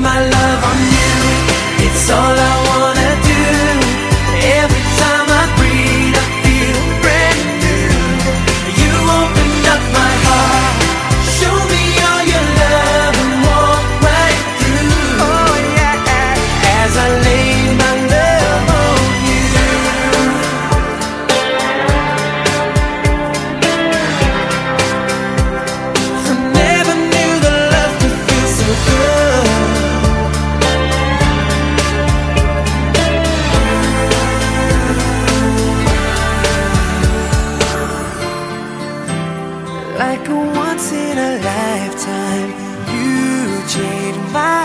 My on like a once in a lifetime. You change my